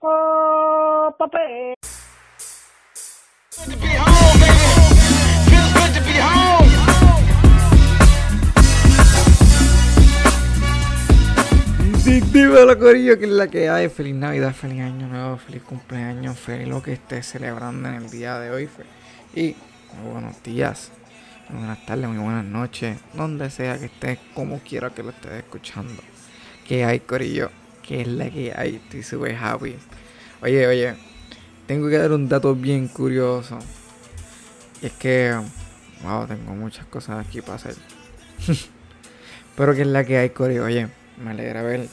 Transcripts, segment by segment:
Oh. Dímelo, Corillo, que es la que hay. Feliz Navidad, feliz Año Nuevo, feliz cumpleaños, feliz lo que estés celebrando en el día de hoy. Y muy buenos días, muy buenas tardes, muy buenas noches, donde sea que estés, como quiera que lo estés escuchando. ¿Qué hay, Corillo? ¿Qué es la que hay? Estoy super happy. Oye, oye, tengo que dar un dato bien curioso. Y es que, wow, tengo muchas cosas aquí para hacer. Pero ¿qué es la que hay, Corillo? Oye me alegra ver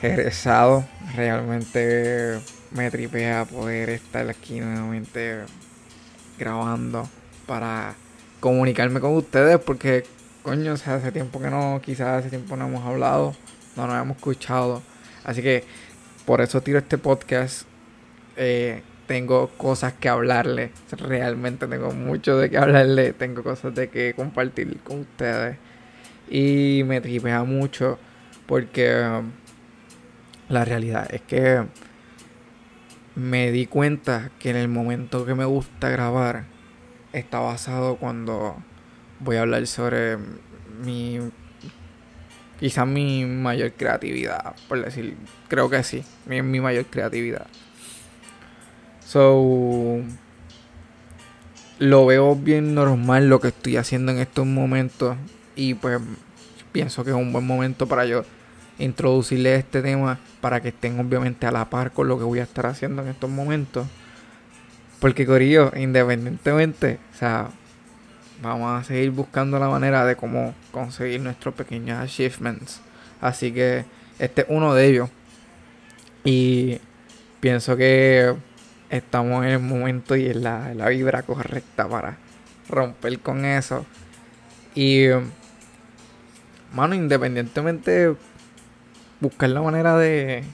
regresado. Realmente me tripea poder estar aquí nuevamente grabando para comunicarme con ustedes porque coño, hace tiempo que no, quizás hace tiempo no hemos hablado, no nos hemos escuchado. Así que por eso tiro este podcast. Eh, tengo cosas que hablarle. Realmente tengo mucho de qué hablarle. Tengo cosas de que compartir con ustedes. Y me tripea mucho porque um, la realidad es que me di cuenta que en el momento que me gusta grabar está basado cuando voy a hablar sobre mi quizás mi mayor creatividad, por decir, creo que sí, mi, mi mayor creatividad. So lo veo bien normal lo que estoy haciendo en estos momentos y pues pienso que es un buen momento para yo introducirle este tema para que estén obviamente a la par con lo que voy a estar haciendo en estos momentos. Porque Corillo, independientemente, o sea, vamos a seguir buscando la manera de cómo conseguir nuestros pequeños achievements. Así que este es uno de ellos. Y pienso que estamos en el momento y en la, vibra correcta para romper con eso. Y mano, independientemente buscar la manera de,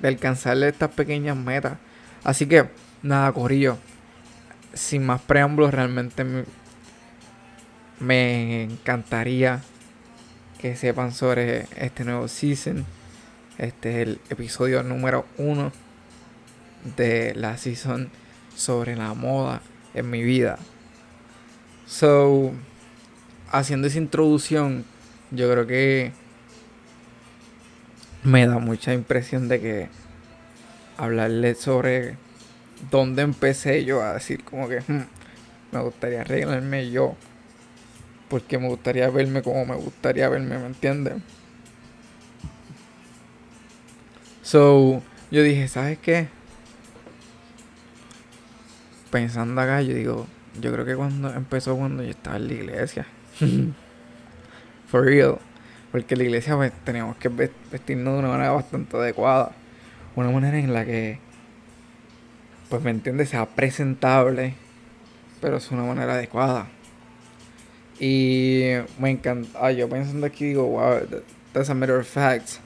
de alcanzarle estas pequeñas metas. Así que, nada, Corillo. Sin más preámbulos, realmente me, encantaría que sepan sobre este nuevo season. Este es el episodio número uno de la season sobre la moda en mi vida. So, haciendo esa introducción, yo creo que me da mucha impresión de que hablarle sobre dónde empecé yo a decir como que hmm, me gustaría arreglarme yo. Porque me gustaría verme como me gustaría verme, ¿me entiendes? So, yo dije, ¿sabes qué? Pensando acá, yo digo, yo creo que cuando empezó cuando yo estaba en la iglesia. For real. Porque la iglesia pues, tenemos que vestirnos de una manera bastante adecuada. Una manera en la que, pues me entiendes, sea presentable, pero es una manera adecuada. Y me encanta. Ah, yo pensando aquí digo, wow, that's a matter of fact.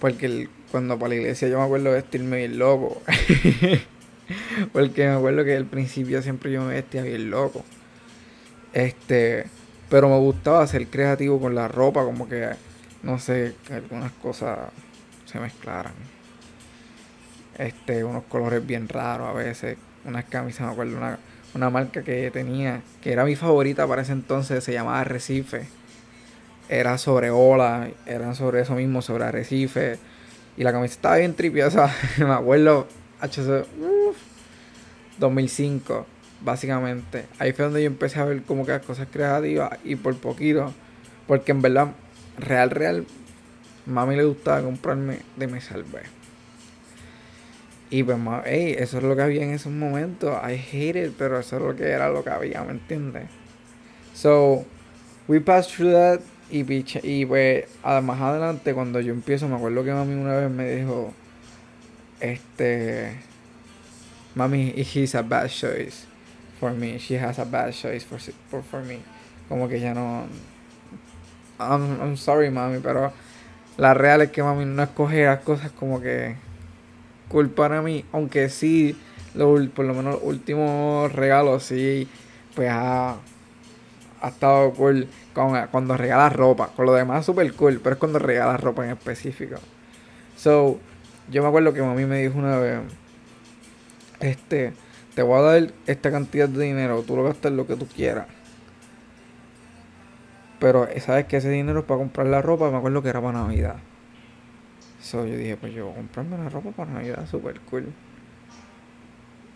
Porque cuando para la iglesia yo me acuerdo vestirme bien loco. Porque me acuerdo que al principio siempre yo me vestía bien loco. Este. Pero me gustaba ser creativo con la ropa, como que, no sé, que algunas cosas se mezclaran. Este, unos colores bien raros a veces. Unas camisas, me acuerdo, una, una marca que tenía, que era mi favorita para ese entonces, se llamaba Recife. Era sobre ola, eran sobre eso mismo, sobre Arrecife. Y la camisa estaba bien tripiosa. me acuerdo, HC, 2005 básicamente. Ahí fue donde yo empecé a ver como que las cosas creativas y por poquito, porque en verdad, real, real, mami le gustaba comprarme de me salvé. Y pues, hey, eso es lo que había en esos momentos. I hate it, pero eso es lo que era lo que había, ¿me entiendes? So, we passed through that. Y, y pues, además adelante, cuando yo empiezo, me acuerdo que mami una vez me dijo, este, mami, he's a bad choice for me. She has a bad choice for, for, for me. Como que ya no. I'm, I'm sorry, mami, pero la real es que mami no escoge las cosas como que cool para mí. Aunque sí, lo, por lo menos los últimos regalos sí, pues ha, ha estado cool con, cuando regala ropa. Con lo demás super cool, pero es cuando regala ropa en específico. So, yo me acuerdo que mami me dijo una vez, este, te voy a dar esta cantidad de dinero, tú lo gastas lo que tú quieras. Pero sabes que ese dinero es para comprar la ropa, me acuerdo que era para Navidad. So yo dije, pues yo voy a comprarme la ropa para Navidad, super cool.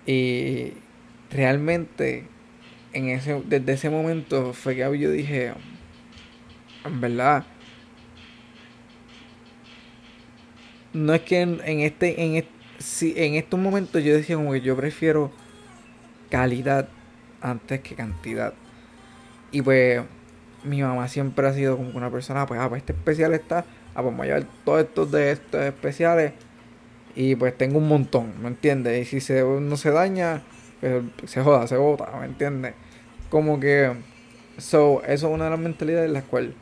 Y realmente, en ese, desde ese momento fue que yo dije, en verdad, no es que en, este, en en estos momentos yo decía como que yo prefiero calidad antes que cantidad. Y pues mi mamá siempre ha sido como una persona, pues, ah, pues este especial está, ah, pues vamos a llevar todos estos de estos especiales. Y pues tengo un montón, ¿me entiendes? Y si se, no se daña, pues se joda, se bota, ¿me entiendes? Como que, so, eso es una de las mentalidades en las cuales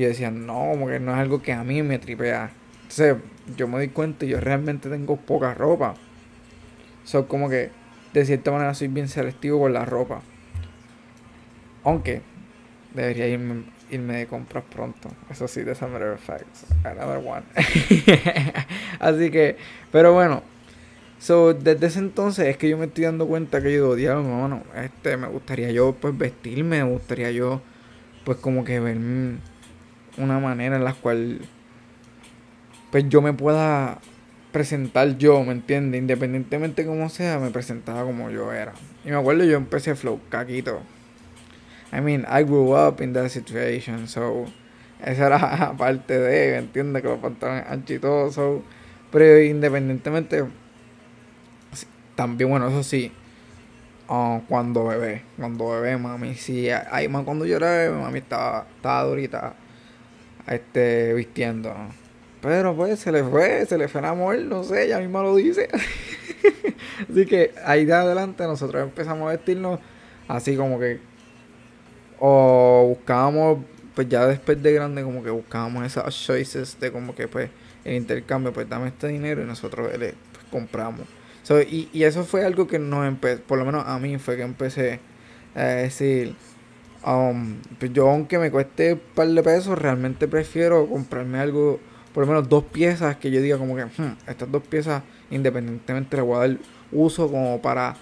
yo decía, no, como que no es algo que a mí me tripea. Entonces, yo me doy cuenta y yo realmente tengo poca ropa. So, como que, de cierta manera, soy bien selectivo con la ropa. Aunque, debería irme, irme de compras pronto. Eso sí, de matter of facts. Another one. Así que, pero bueno. So, desde ese entonces es que yo me estoy dando cuenta que yo diablo, bueno, este, me gustaría yo pues vestirme, me gustaría yo pues como que ver una manera en la cual pues yo me pueda presentar yo, ¿me entiendes? Independientemente como sea, me presentaba como yo era. Y me acuerdo yo empecé flow caquito. I mean, I grew up in that situation, so esa era parte de, ¿entiendes? Que los pantalones anchos y todo, so, pero independientemente, también, bueno, eso sí, uh, cuando bebé, cuando bebé, mami, sí, ahí más cuando yo mami estaba, estaba durita, este, vistiendo, pero pues se le fue, se le fue el amor, no sé, ella misma lo dice. así que ahí de adelante nosotros empezamos a vestirnos así como que o buscábamos, pues ya después de grande, como que buscábamos esas choices de como que pues el intercambio, pues dame este dinero y nosotros le pues, compramos. y, y, eso fue algo que nos empezó, por lo menos a mí fue que empecé a decir, um, pues yo aunque me cueste un par de pesos, realmente prefiero comprarme algo, por lo menos dos piezas que yo diga como que, hmm, estas dos piezas independientemente le voy a dar uso como para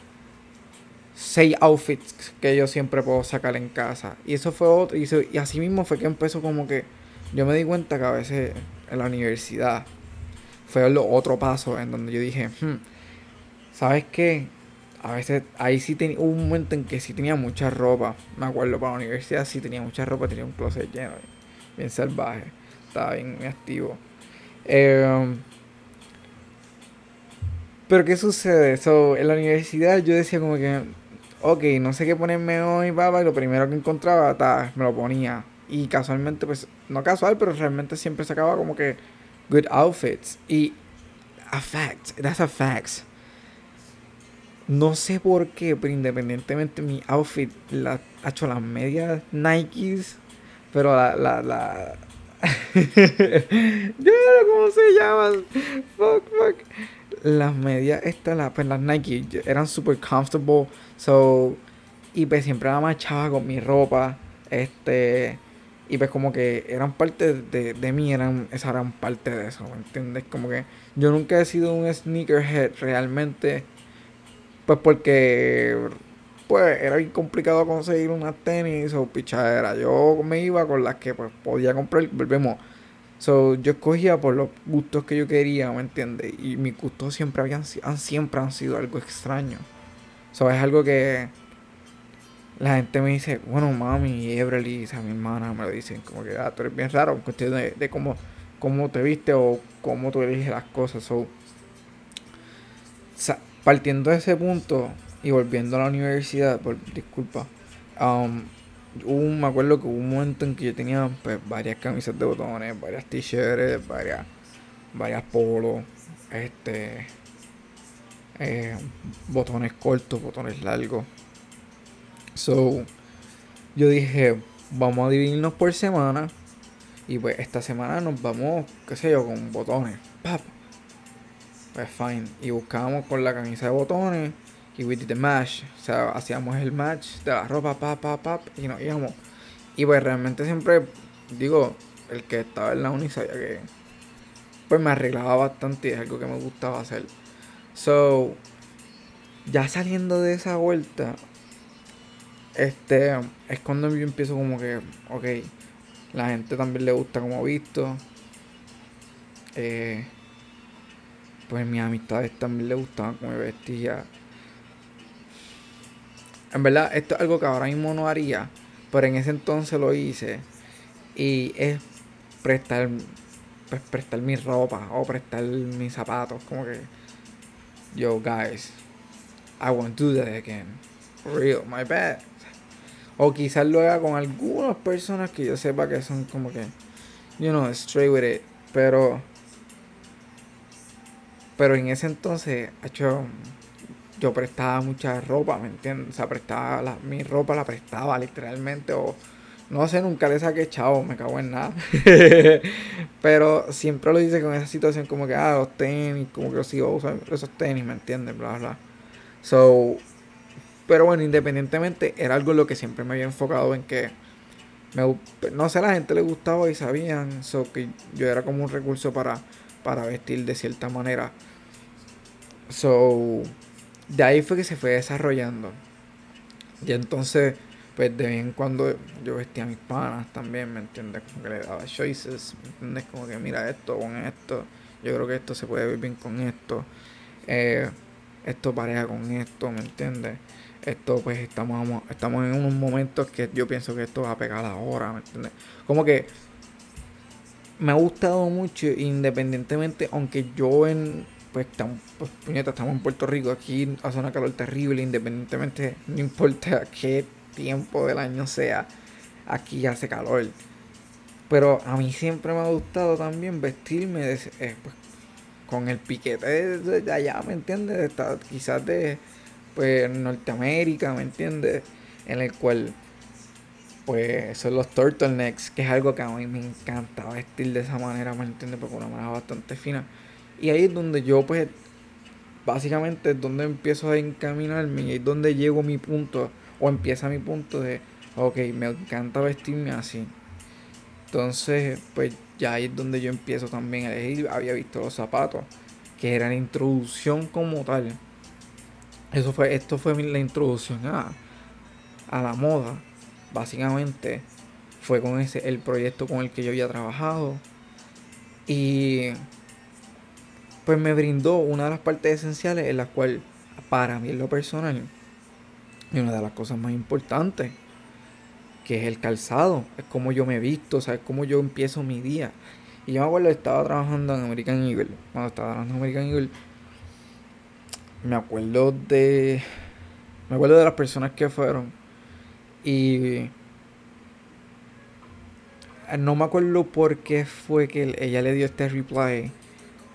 seis outfits que yo siempre puedo sacar en casa. Y eso fue otro. Y, así mismo fue que empezó como que yo me di cuenta que a veces en la universidad fue otro paso en donde yo dije, hmm, ¿sabes qué? A veces ahí sí tenía un momento en que sí tenía mucha ropa. Me acuerdo para la universidad sí tenía mucha ropa, tenía un closet lleno, bien salvaje, estaba bien activo. Eh, pero ¿qué sucede? So, en la universidad yo decía como que ok, no sé qué ponerme hoy, papá, y lo primero que encontraba, ta, me lo ponía. Y casualmente, pues, no casual, pero realmente siempre sacaba como que good outfits. Y a fact, that's a fact. No sé por qué, pero independientemente mi outfit, la, ha hecho las medias Nikes, pero la, la, la, ¿cómo se llama? Fuck, fuck. Las medias, estas, las, pues las Nike, eran super comfortable So, y pues siempre me machaba con mi ropa. Este. Y pues como que eran parte de, de mí, eran, esa eran parte de eso, ¿me entiendes? Como que yo nunca he sido un sneakerhead realmente. Pues porque pues era bien complicado conseguir unas tenis o pichadera. Yo me iba con las que pues podía comprar, volvemos. So, yo escogía por los gustos que yo quería, ¿me entiendes? Y mis gustos siempre habían siempre han sido algo extraño. Eso es algo que la gente me dice, bueno, mami Everly, o mi hermana me lo dicen, como que, ah, tú eres bien raro cuestión de, cómo, cómo te viste o cómo tú eliges las cosas. So, partiendo de ese punto y volviendo a la universidad, por, disculpa, um, me acuerdo que hubo un momento en que yo tenía pues, varias camisas de botones, varias t-shirts, varias, varias polos, este, eh, botones cortos, botones largos. So, yo dije, vamos a dividirnos por semana. Y pues esta semana nos vamos, qué sé yo, con botones. Pap. Pues fine. Y buscábamos con la camisa de botones. Y we did the match. O sea, hacíamos el match de la ropa, pap, pap, pap. Y nos íbamos. Y pues realmente siempre, digo, el que estaba en la uni sabía que pues me arreglaba bastante y es algo que me gustaba hacer. So, ya saliendo de esa vuelta, este, es cuando yo empiezo como que, ok, la gente también le gusta como visto. Eh, pues mis amistades también le gustaban como me. En verdad, esto es algo que ahora mismo no haría, pero en ese entonces lo hice. Y es prestar, pues, prestar mi ropa o prestar mis zapatos. Como que, yo, guys, I won't do that again. real, my bad. O quizás lo haga con algunas personas que yo sepa que son como que, you know, straight with it. Pero, pero en ese entonces, hecho, yo prestaba mucha ropa, ¿me entiendes? O sea, prestaba la, mi ropa la prestaba literalmente o no sé, nunca le saqué chavo, me cago en nada. Pero siempre lo dice con esa situación como que, ah, los tenis, como que si yo uso esos tenis, ¿me entiendes? Bla, bla. So, pero bueno, independientemente, era algo en lo que siempre me había enfocado en que, no sé, la gente le gustaba y sabían, so que yo era como un recurso para, para vestir de cierta manera. So, de ahí fue que se fue desarrollando. Y entonces pues de vez en cuando yo vestía mis panas también, ¿me entiendes? Como que le daba choices, ¿me entiendes? Como que mira esto con esto, yo creo que esto se puede ver bien con esto, eh, esto pareja con esto, ¿me entiendes? Esto pues estamos, estamos en unos momentos que yo pienso que esto va a pegar ahora, ¿me entiendes? Como que me ha gustado mucho independientemente, aunque yo en pues estamos, pues, estamos en Puerto Rico, aquí hace una calor terrible, independientemente, no importa qué tiempo del año sea, aquí hace calor. Pero a mí siempre me ha gustado también vestirme de, eh, pues, con el piquete de, allá, ¿me entiendes? quizás de pues, Norteamérica, ¿me entiendes? En el cual, pues, son los turtlenecks, que es algo que a mí me encanta vestir de esa manera, ¿me entiendes? Porque una manera bastante fina. Y ahí es donde yo, pues, básicamente es donde empiezo a encaminarme y es donde llego mi punto o empieza mi punto de, ok, me encanta vestirme así. Entonces, pues ya ahí es donde yo empiezo también a elegir. Había visto los zapatos, que era la introducción como tal. Eso fue, esto fue la introducción a, a la moda. Básicamente fue con ese el proyecto con el que yo había trabajado. Y pues me brindó una de las partes esenciales en la cual para mí en lo personal y una de las cosas más importantes, que es el calzado, es como yo me visto, o es como yo empiezo mi día. Y yo me acuerdo, estaba trabajando en American Eagle, cuando estaba trabajando en American Eagle, me acuerdo de, me acuerdo de las personas que fueron y no me acuerdo por qué fue que ella le dio este reply,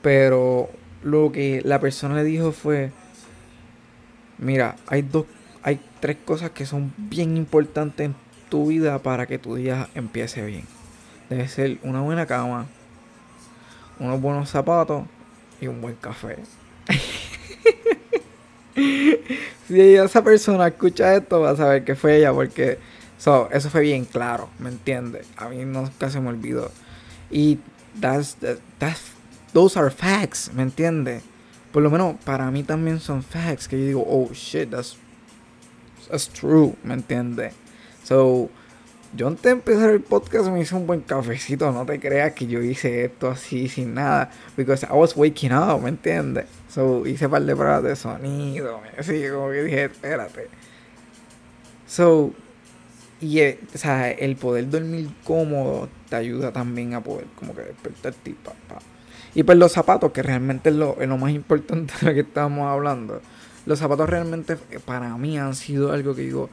pero lo que la persona le dijo fue, mira, hay dos tres cosas que son bien importantes en tu vida para que tu día empiece bien. Debe ser una buena cama, unos buenos zapatos y un buen café. si esa persona escucha esto, va a saber que fue ella porque eso fue bien claro, ¿me entiendes? A mí nunca se me olvidó. Y that's, that's, those are facts, ¿me entiendes? Por lo menos para mí también son facts que yo digo, oh shit, that's That's true, ¿me entiendes? So, yo antes de empezar el podcast me hice un buen cafecito, no te creas que yo hice esto así sin nada, because I was waking up, ¿me entiendes? So, hice un par de pruebas de sonido, así como que dije, espérate. So, y eh, o sea, el poder dormir cómodo te ayuda también a poder como que despertarte papá. Y pues los zapatos, que realmente es lo, es lo más importante de lo que estamos hablando. Los zapatos realmente eh, para mí han sido algo que digo,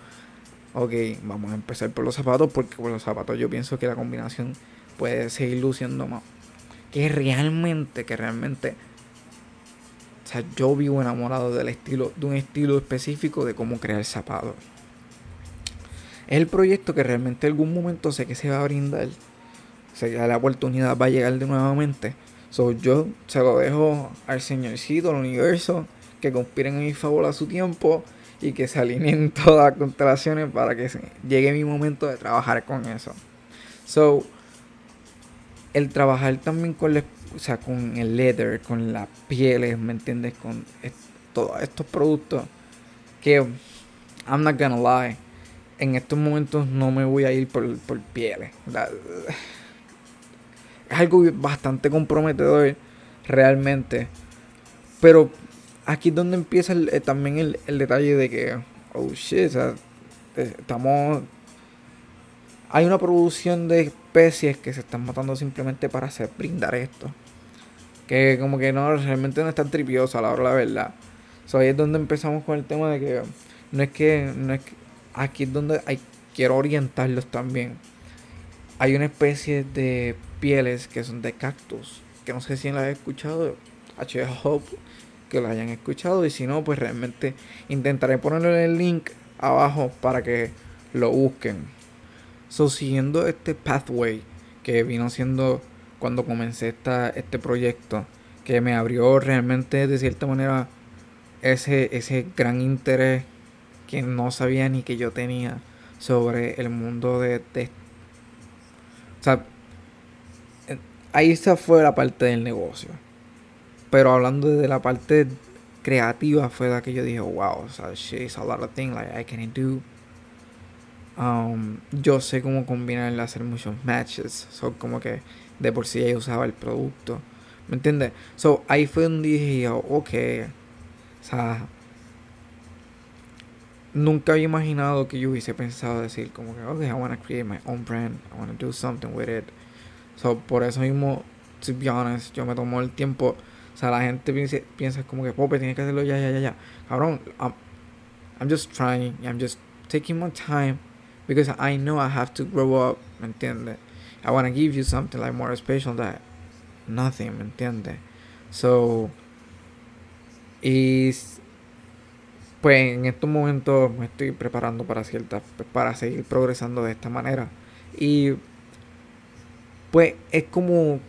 ok, vamos a empezar por los zapatos porque por los zapatos yo pienso que la combinación puede seguir luciendo más. Que realmente, que realmente, o sea, yo vivo enamorado del estilo, de un estilo específico de cómo crear zapatos. Es el proyecto que realmente en algún momento sé que se va a brindar. O sea, la oportunidad va a llegar de nuevamente. So, yo se lo dejo al señorcito, al universo que conspiren en mi favor a su tiempo y que se alineen todas las constelaciones para que llegue mi momento de trabajar con eso. So, el trabajar también con, o sea, con el leather, con las pieles, ¿me entiendes? Con todos estos productos que, I'm not gonna lie, en estos momentos no me voy a ir por, por pieles. es algo bastante comprometedor realmente. Pero aquí es donde empieza eh, también el, detalle de que, oh shit, o sea, estamos hay una producción de especies que se están matando simplemente para hacer brindar esto. Que como que no, realmente no es tan tripioso a la hora la verdad. So, ahí es donde empezamos con el tema de que no es que, no es aquí es donde quiero orientarlos también. Hay una especie de pieles que son de cactus, que no sé si la he escuchado. H hope que la hayan escuchado y si no, pues realmente intentaré ponerle el link abajo para que lo busquen. So, siguiendo este pathway que vino siendo cuando comencé esta, este proyecto, que me abrió realmente de cierta manera ese, ese gran interés que no sabía ni que yo tenía sobre el mundo de, o sea, ahí se fue la parte del negocio. Pero hablando de la parte creativa fue la que yo dije, wow, o sea, she's a lot of things like I can do Um, yo sé cómo combinar hacer muchos matches. So, como que de por sí ella usaba el producto. ¿Me entiendes? So, ahí fue donde dije, ok. O sea, nunca había imaginado que yo hubiese pensado decir, como que, ok, I want to create my own brand. I want to do something with it. So, por eso mismo, to be honest, yo me tomo el tiempo. O sea, la gente piensa, piensa como que, Pope, tienes que hacerlo ya, ya, ya, ya. Cabrón, I'm, I'm just trying. I'm just taking my time because I know I have to grow up, ¿me entiendes? I want to give you something like more special that nothing, ¿me entiendes? So, y pues en estos momentos me estoy preparando para ciertas, para seguir progresando de esta manera. Y pues es como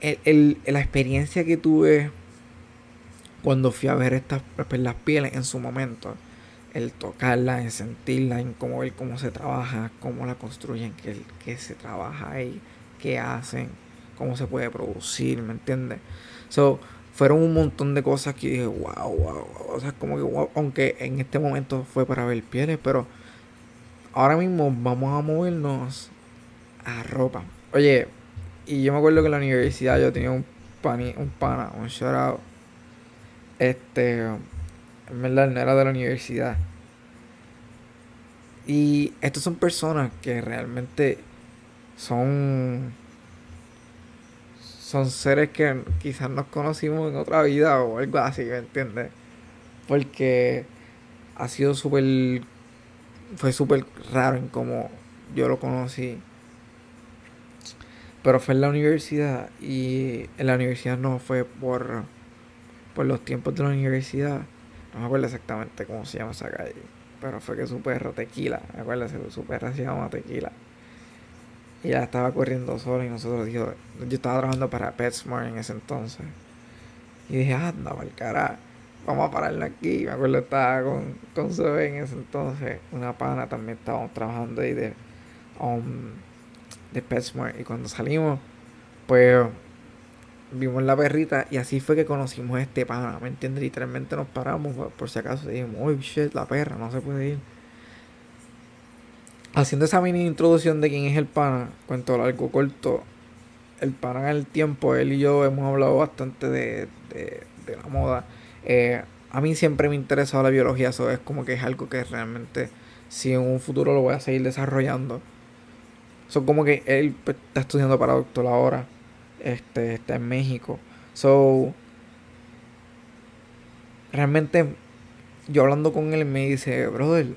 el, la experiencia que tuve cuando fui a ver estas las pieles en su momento el tocarla, en sentirla, en cómo ver cómo se trabaja, cómo la construyen, qué, qué se trabaja ahí, qué hacen, cómo se puede producir, ¿me entiendes? So, fueron un montón de cosas que dije, wow, wow, wow. O sea, como que, wow, aunque en este momento fue para ver pieles, pero ahora mismo vamos a movernos a ropa. Oye, y yo me acuerdo que en la universidad yo tenía un, pani, un pana, un shout out. Este, en verdad no era de la universidad. Y estas son personas que realmente son son seres que quizás nos conocimos en otra vida o algo así, ¿me entiendes? Porque ha sido súper fue súper raro en cómo yo lo conocí. Pero fue en la universidad y en la universidad no fue por por los tiempos de la universidad no me acuerdo exactamente cómo se llama esa calle. Pero fue que su perro, Tequila, acuerdo, su perro se llama Tequila. Y ella estaba corriendo sola y nosotros dijo, yo estaba trabajando para PetSmart en ese entonces. Y dije, anda, el cara, vamos a pararla aquí. Me acuerdo estaba con, con su en ese entonces. Una pana también estábamos trabajando ahí de, um, de PetSmart. Y cuando salimos, pues vimos la perrita y así fue que conocimos a este pana, ¿me entiendes? Literalmente nos paramos por, si acaso y dijimos, uy, shit, la perra, no se puede ir. Haciendo esa mini introducción de quién es el pana, cuento largo, corto, el pana en el tiempo, él y yo hemos hablado bastante de, de, la moda. Eh, a mí siempre me ha interesado la biología, eso es como que es algo que realmente, si en un futuro lo voy a seguir desarrollando. Son como que él pues, está estudiando para ahora este, está en México. So, realmente, yo hablando con él me dice, brother,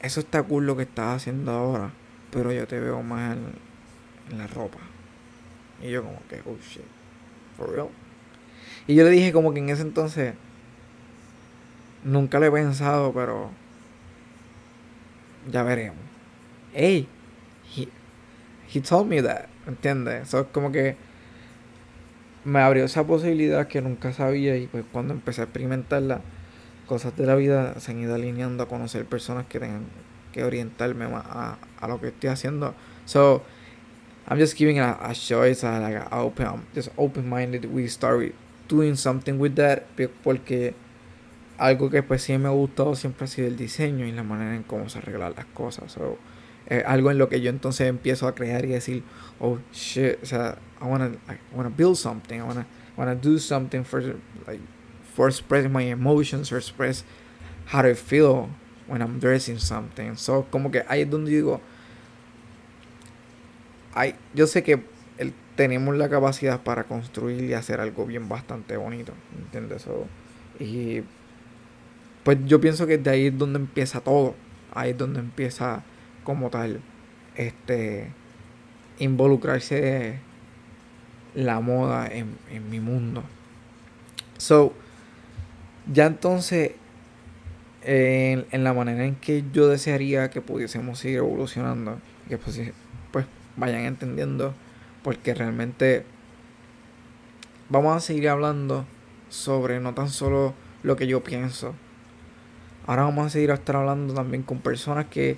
eso está cool lo que estás haciendo ahora, pero yo te veo más en, la ropa. Y yo como que, oh shit, for real. Y yo le dije como que en ese entonces, nunca lo he pensado, pero ya veremos. Ey, he told me that, ¿entiendes? Eso es como que me abrió esa posibilidad que nunca sabía y pues cuando empecé a experimentar las cosas de la vida se han ido alineando a conocer personas que tengan que orientarme más a, a lo que estoy haciendo. So, I'm just giving a, a choice, a, like a open, just open-minded. We start doing something with that porque algo que pues sí me ha gustado siempre ha sido el diseño y la manera en cómo se arreglan las cosas. So, eh, algo en lo que yo entonces empiezo a crear y decir, oh shit, o sea, I wanna, I wanna build something, I wanna, wanna do something for like for expressing my emotions or express how I feel when I'm dressing something. So, como que ahí es donde digo, hay, yo sé que el, tenemos la capacidad para construir y hacer algo bien bastante bonito, ¿entiendes? So, y pues yo pienso que de ahí es donde empieza todo. Ahí es donde empieza como tal este involucrarse la moda en, mi mundo. So, ya entonces, en, en, la manera en que yo desearía que pudiésemos seguir evolucionando, que pues, pues vayan entendiendo, porque realmente vamos a seguir hablando sobre no tan solo lo que yo pienso, Ahora vamos a seguir a estar hablando también con personas que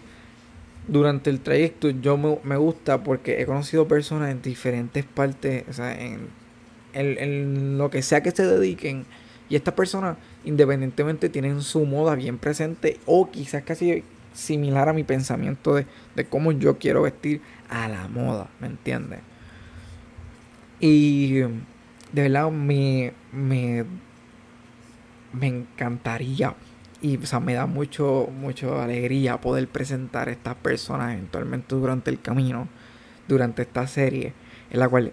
durante el trayecto yo me, gusta porque he conocido personas en diferentes partes, o sea, en, en, lo que sea que se dediquen. Y estas personas, independientemente, tienen su moda bien presente o quizás casi similar a mi pensamiento de, de cómo yo quiero vestir a la moda, ¿me entiendes? Y de verdad me, me, me encantaría y o sea, me da mucho, mucho alegría poder presentar a estas personas eventualmente durante el camino, durante esta serie, en la cual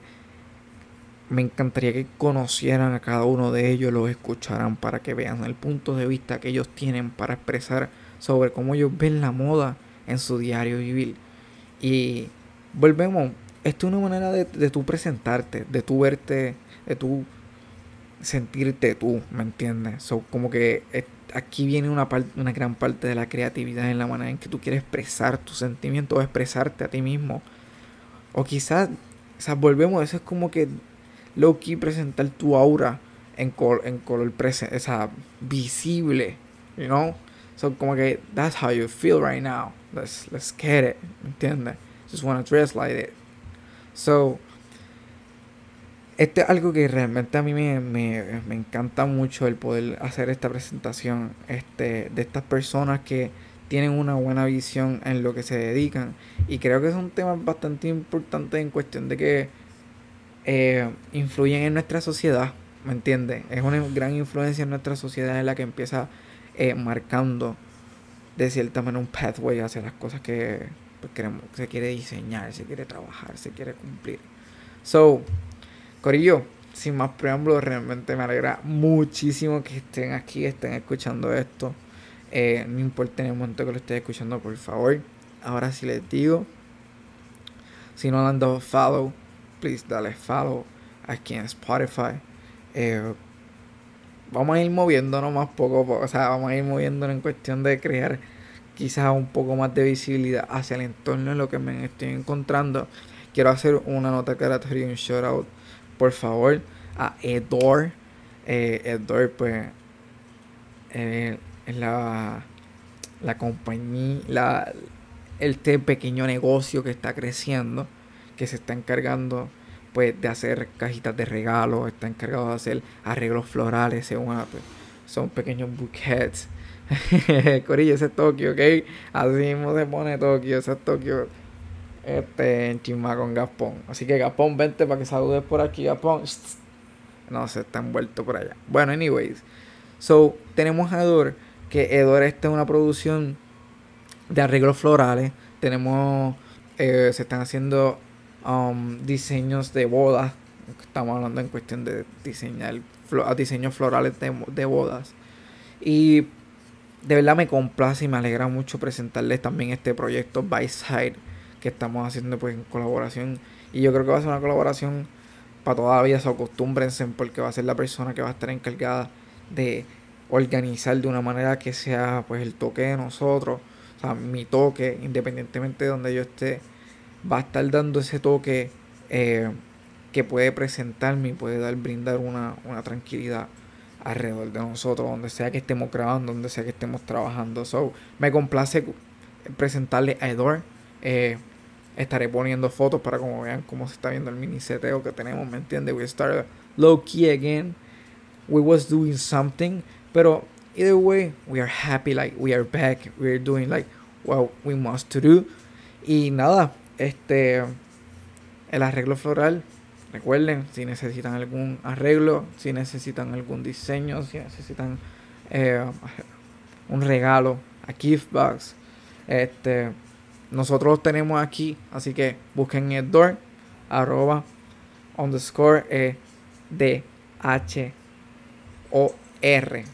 me encantaría que conocieran a cada uno de ellos, los escucharan para que vean el punto de vista que ellos tienen para expresar sobre cómo ellos ven la moda en su diario vivir. Y volvemos, esto es una manera de, de tú presentarte, de tú verte, de tú sentirte tú, ¿me entiendes? So, como que aquí viene una, una gran parte de la creatividad en la manera en que tú quieres expresar tus sentimientos o expresarte a ti mismo. O quizás, sea, volvemos, eso es como que low key presentar tu aura en, en color presente, o sea, visible, you know? So, como que that's how you feel right now. Let's, let's get it, ¿me entiendes? Just wanna dress like it. So, este es algo que realmente a mí me, encanta mucho el poder hacer esta presentación este, de estas personas que tienen una buena visión en lo que se dedican. Y creo que es un tema bastante importante en cuestión de que eh, influyen en nuestra sociedad, ¿me entiendes? Es una gran influencia en nuestra sociedad en la que empieza eh, marcando de cierta manera un pathway hacia las cosas que pues, queremos, se quiere diseñar, se quiere trabajar, se quiere cumplir. So, Corillo, sin más preámbulos, realmente me alegra muchísimo que estén aquí, estén escuchando esto. Eh, no importa en el momento que lo estén escuchando, por favor. Ahora sí les digo, si no han dado follow, please dale follow aquí en Spotify. Eh, vamos a ir moviéndonos más poco a poco, o sea, vamos a ir moviéndonos en cuestión de crear quizás un poco más de visibilidad hacia el entorno en lo que me estoy encontrando. Quiero hacer una nota que y un shout out por favor, a Edor. Eh, Edor, pues, eh, es la, la compañía, la, este pequeño negocio que está creciendo, que se está encargando pues de hacer cajitas de regalo, está encargado de hacer arreglos florales, según pues, son pequeños bouquets. Corillo, ese es Tokio, ¿ok? Así mismo se pone Tokio, ese es Tokio este, en Chisma con Gapón. Así que Gapón, vente para que saludes por aquí, Gapón. No, se está envuelto por allá. Bueno, anyways. So, tenemos a Edor, que Edor esta es una producción de arreglos florales. Tenemos, eh, se están haciendo um, diseños de bodas. Estamos hablando en cuestión de diseñar diseños florales de, de bodas. Y de verdad me complace y me alegra mucho presentarles también este proyecto By Side que estamos haciendo pues en colaboración. Y yo creo que va a ser una colaboración para toda la vida, se acostúmbrense porque va a ser la persona que va a estar encargada de organizar de una manera que sea pues el toque de nosotros, o sea, mi toque, independientemente de donde yo esté, va a estar dando ese toque eh, que puede presentarme y puede dar, brindar una, una tranquilidad alrededor de nosotros, donde sea que estemos grabando, donde sea que estemos trabajando. So, me complace presentarle a Edor. Eh, estaré poniendo fotos para como vean cómo se está viendo el mini seteo que tenemos, ¿me entiendes? We started low key again. We was doing something, pero either way, we are happy, like we are back, we are doing like what we must to do. Y nada, este el arreglo floral, recuerden, si necesitan algún arreglo, si necesitan algún diseño, si necesitan eh, un regalo, a gift box, este nosotros tenemos aquí, así que busquen el door, arroba, underscore, e, d, h, o, r.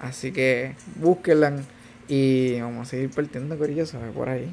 Así que búsquenla y vamos a seguir partiendo corillo, por ahí.